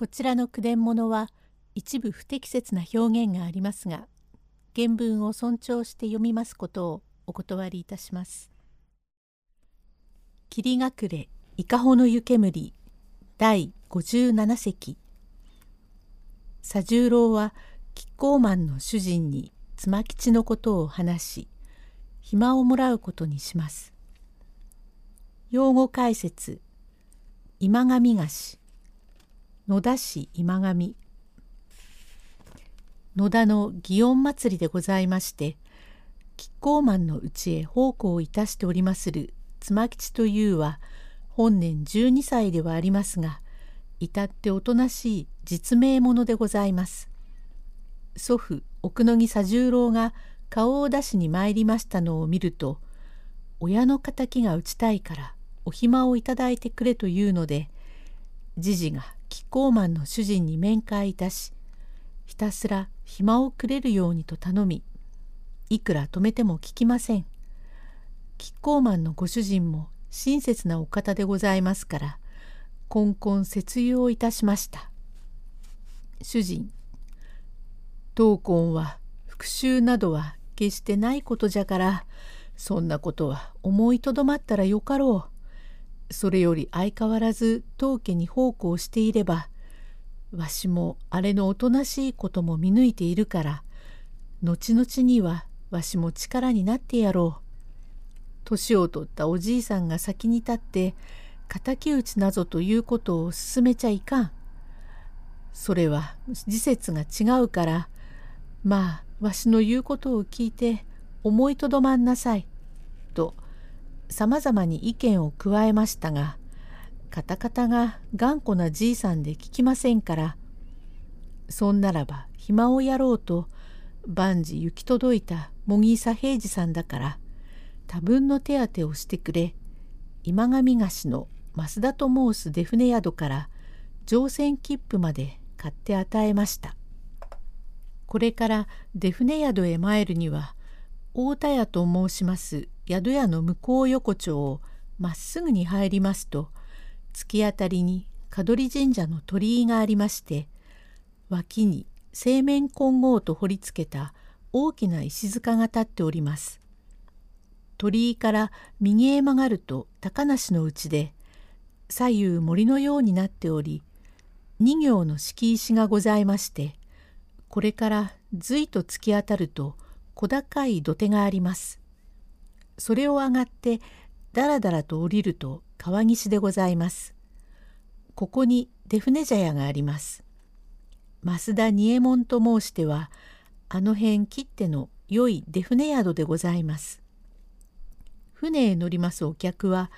こちらの句伝物は一部不適切な表現がありますが原文を尊重して読みますことをお断りいたします。霧隠れ伊香保の湯煙第57席佐十郎はキッコーマンの主人に妻吉のことを話し暇をもらうことにします。用語解説今上菓子野田市今上野田の祇園祭りでございましてキッコーマンのうちへ奉公をいたしておりまする妻吉というは本年12歳ではありますが至っておとなしい実名者でございます。祖父奥野木佐十郎が顔を出しに参りましたのを見ると親の敵が打ちたいからお暇をいただいてくれというのでじじがキッコーマンの主人に面会いたしひたすら暇をくれるようにと頼みいくら止めても聞きません。キッコーマンのご主人も親切なお方でございますからこんこん節油をいたしました。主人当婚は復讐などは決してないことじゃからそんなことは思いとどまったらよかろう。それより相変わらず当家に奉公していればわしもあれのおとなしいことも見抜いているから後々にはわしも力になってやろう。年を取ったおじいさんが先に立って敵討ちなぞということを進めちゃいかん。それは時節が違うからまあわしの言うことを聞いて思いとどまんなさい。とさまざまに意見を加えましたがカタカタが頑固なじいさんで聞きませんからそんならば暇をやろうと万事行き届いた茂木左平次さんだから多分の手当てをしてくれ今上菓子の増田と申す出船宿から乗船切符まで買って与えました。これから出船宿へ参るには大田屋と申します宿屋の向こう横丁をまっすぐに入りますと突き当たりに香取神社の鳥居がありまして脇に青面金剛と彫りつけた大きな石塚が立っております。鳥居から右へ曲がると高梨のうちで左右森のようになっており二行の敷石がございましてこれから随と突き当たると小高い土手があります。それを上がってだらだらと降りると川岸でございます。ここに出船茶屋があります。増田二右衛門と申してはあの辺切っての良い出船宿でございます。船へ乗りますお客は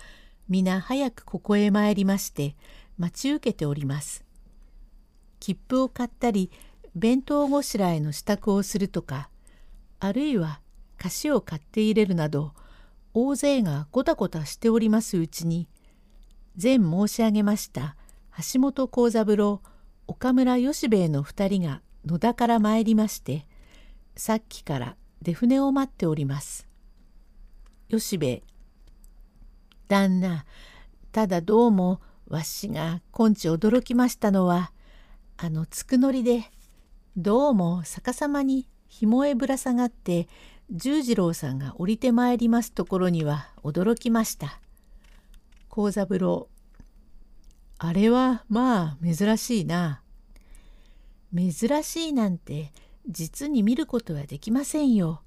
皆早くここへ参りまして待ち受けております。切符を買ったり弁当ごしらえの支度をするとかあるいは菓子を買って入れるなど大勢がごたごたしておりますうちに前申し上げました橋本幸三郎岡村吉兵衛の2人が野田から参りましてさっきから出船を待っております。吉兵衛旦那ただどうもわしが今日驚きましたのはあのつくのりでどうも逆さまに紐へぶら下がって十次郎さんが降りてまいりますところには驚きました。幸三郎あれはまあ珍しいな。珍しいなんて実に見ることはできませんよ。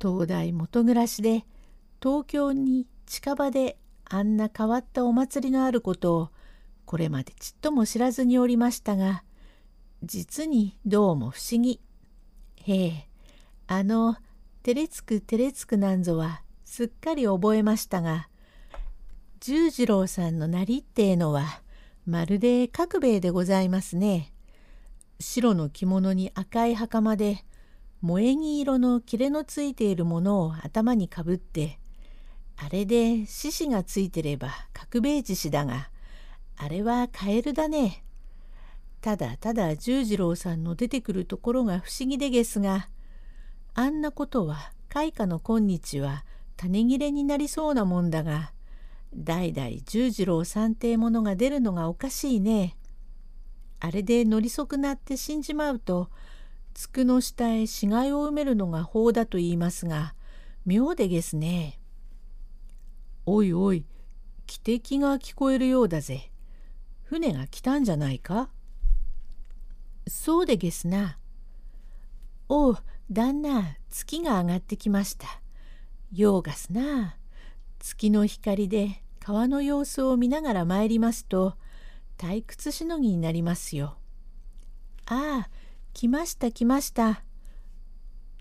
東大元暮らしで東京に近場であんな変わったお祭りのあることをこれまでちっとも知らずにおりましたが実にどうも不思議。へえ、あの、照れつく照れつくなんぞはすっかり覚えましたが、十次郎さんのなりってえのは、まるで角兵衛でございますね。白の着物に赤い袴で、萌え木色の切れのついているものを頭にかぶって、あれで獅子がついてれば角兵衛獅子だが、あれはカエルだね。ただただ十次郎さんの出てくるところが不思議でげすがあんなことは開花の今日は種切れになりそうなもんだが代々十次郎さんてものが出るのがおかしいね。あれで乗り損なって死んじまうと机の下へ死骸を埋めるのが法だと言いますが妙でげすね。おいおい汽笛が聞こえるようだぜ。船が来たんじゃないか？そうでげすな。おう旦那月が上がってきました。ようがすな。月の光で川の様子を見ながら参りますと退屈しのぎになりますよ。ああ来ました来ました。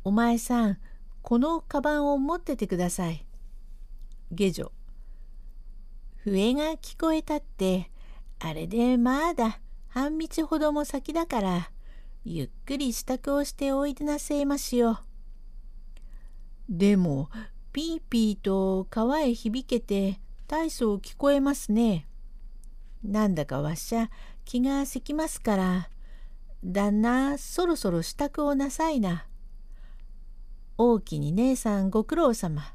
お前さんこのカバンを持っててください。下女。笛が聞こえたってあれでまだ半道ほども先だからゆっくり支度をしておいでなせいましよ。でもピーピーと川へ響けて大層聞こえますね。なんだかわっしゃ気がせきますから、旦那そろそろ支度をなさいな。大きに姉さんご苦労様。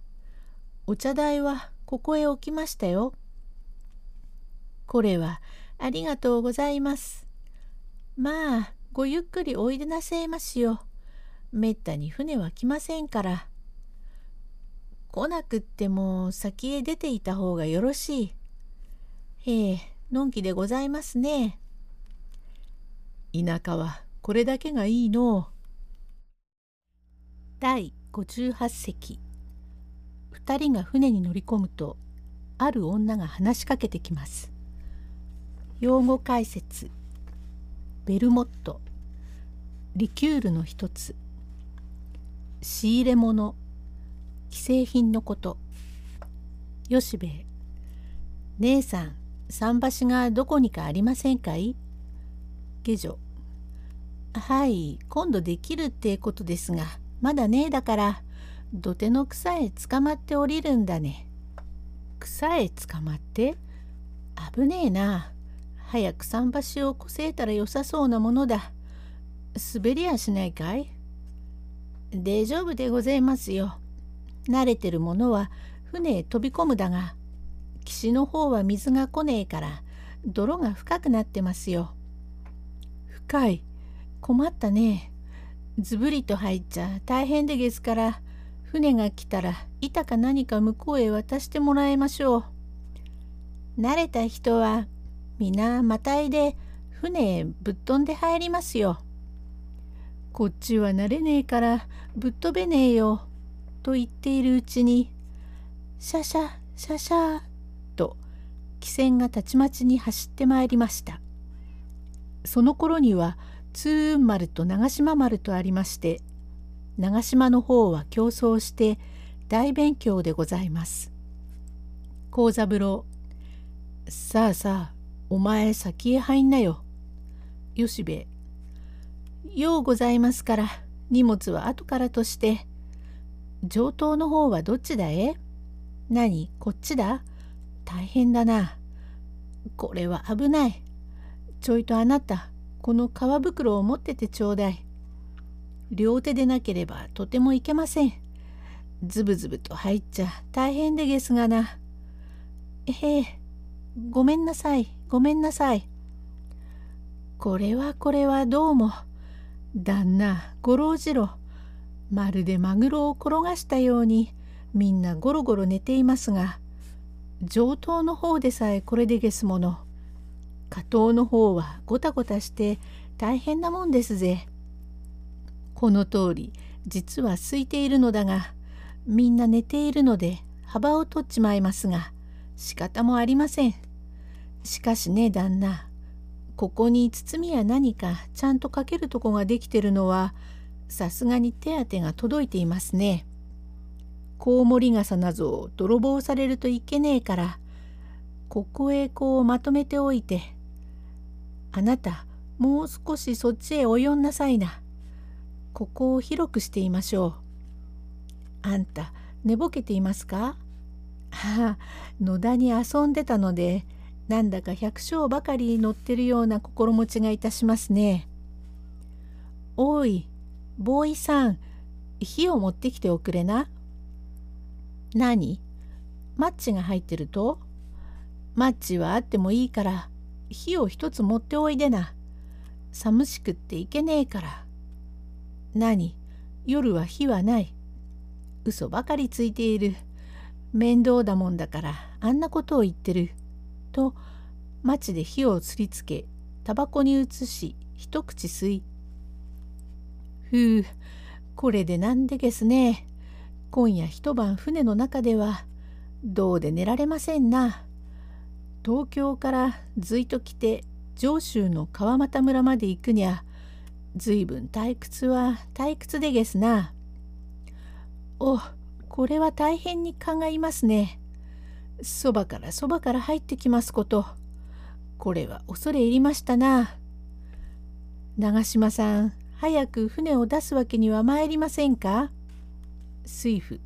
お茶代はここへ置きましたよ。これはありがとうございます。まあごゆっくりおいでなせえますよ。めったに船は来ませんから。来なくっても先へ出ていた方がよろしい。へえ、のんきでございますね。田舎はこれだけがいいの第58隻2人が船に乗り込むとある女が話しかけてきます。用語解説ベルモット。リキュールの一つ。仕入れ物。既製品のこと。吉兵衛姉さん桟橋がどこにかありませんかい？下女。はい今度できるってことですがまだねえだから土手の草へ捕まって降りるんだね。草へ捕まって？危ねえな。早く桟橋をこせえたらよさそうなものだ。滑りやしないかい？大丈夫でございますよ。慣れてるものは船へ飛び込むだが岸の方は水が来ねえから泥が深くなってますよ。深い。困ったね。ずぶりと入っちゃ大変でげすから船が来たら板か何か向こうへ渡してもらいましょう。慣れた人は皆またいで船へぶっ飛んで入りますよ。こっちは慣れねえからぶっ飛べねえよ。と言っているうちにシャシャシャシャと汽船がたちまちに走ってまいりましたその頃には通運丸と長島丸とありまして長島の方は競争して大勉強でございます幸三郎さあさあお前先へ入んなよ吉兵衛ようございますから荷物は後からとして上等の方はどっちだえ？何？こっちだ？大変だな。これは危ない。ちょいとあなた、この革袋を持っててちょうだい。両手でなければとてもいけません。ズブズブと入っちゃ大変でげすがな。ええ、ごめんなさい、ごめんなさい。これはこれはどうも。旦那、ごろうじろ。まるでマグロを転がしたようにみんなゴロゴロ寝ていますが上等の方でさえこれでげすもの下等の方はごたごたして大変なもんですぜ。この通り実は空いているのだがみんな寝ているので幅を取っちまいますが仕方もありません。しかしね旦那ここに包みや何かちゃんとかけるとこができてるのはさすがに手当が届いていますね。コウモリ傘なぞ泥棒されるといけねえからここへこうまとめておいてあなたもう少しそっちへ及んなさいな。ここを広くしていましょう。あんた寝ぼけていますか？ああ野田に遊んでたのでなんだか百姓ばかり乗ってるような心持ちがいたしますね。おいボーイさん火を持ってきておくれな。何？マッチが入ってると？マッチはあってもいいから火を一つ持っておいでな。寒しくっていけねえから。何？夜は火はない。嘘ばかりついている。面倒だもんだからあんなことを言ってる。と町で火をつりつけタバコに移し一口吸い。ふうこれでなんでげすね。今夜一晩船の中ではどうで寝られませんな。東京からずいと来て上州の川俣村まで行くにゃずいぶん退屈は退屈でげすな。おこれは大変に考えますね。そばからそばから入ってきますこと。これは恐れ入りましたな。長島さん早く船を出すわけには参りませんか？水夫。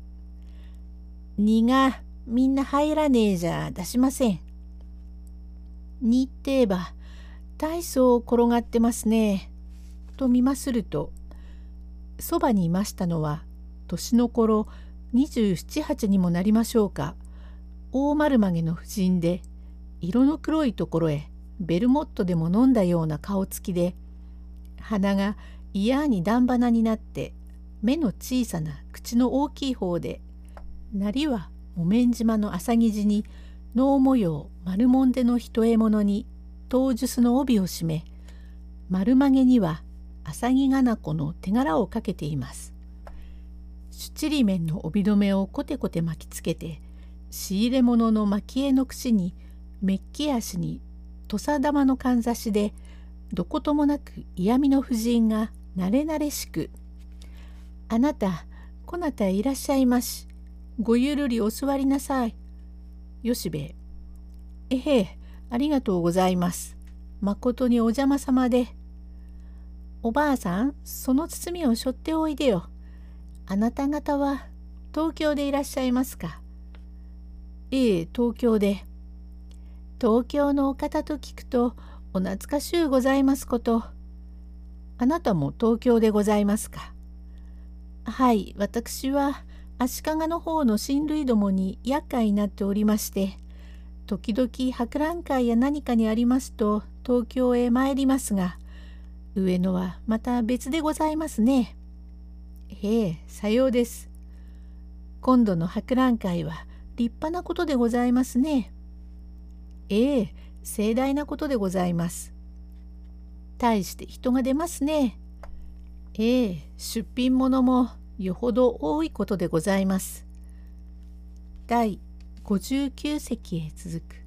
荷がみんな入らねえじゃ出しません。にってえば大層転がってますね。と見まするとそばにいましたのは年の頃278にもなりましょうか大丸曲げの婦人で色の黒いところへベルモットでも飲んだような顔つきで鼻が嫌に段花になって目の小さな口の大きい方でなりは木綿島の浅木地に能模様丸もんでの一獲物に当術の帯を締め丸曲げには浅木がな子の手柄をかけています。シュチリメンの帯留めをコテコテ巻きつけて仕入れ物の蒔絵の串にメッキ足に土佐玉のかんざしでどこともなく嫌味の婦人が慣れ慣れしく「あなたこなたいらっしゃいましごゆるりお座りなさい」よしべ。えへえありがとうございます。まことにお邪魔様で。おばあさんその包みを背負っておいでよ。あなた方は東京でいらっしゃいますか。ええ東京で東京のお方と聞くとお懐かしゅうございますこと。あなたも東京でございますか？はい、私は足利の方の親類どもに厄介になっておりまして、時々博覧会や何かにありますと東京へ参りますが、上野はまた別でございますね。へえ、さようです。今度の博覧会は立派なことでございますね。ええ、盛大なことでございます。大して人が出ますね。ええ、出品物もよほど多いことでございます。第59席へ続く。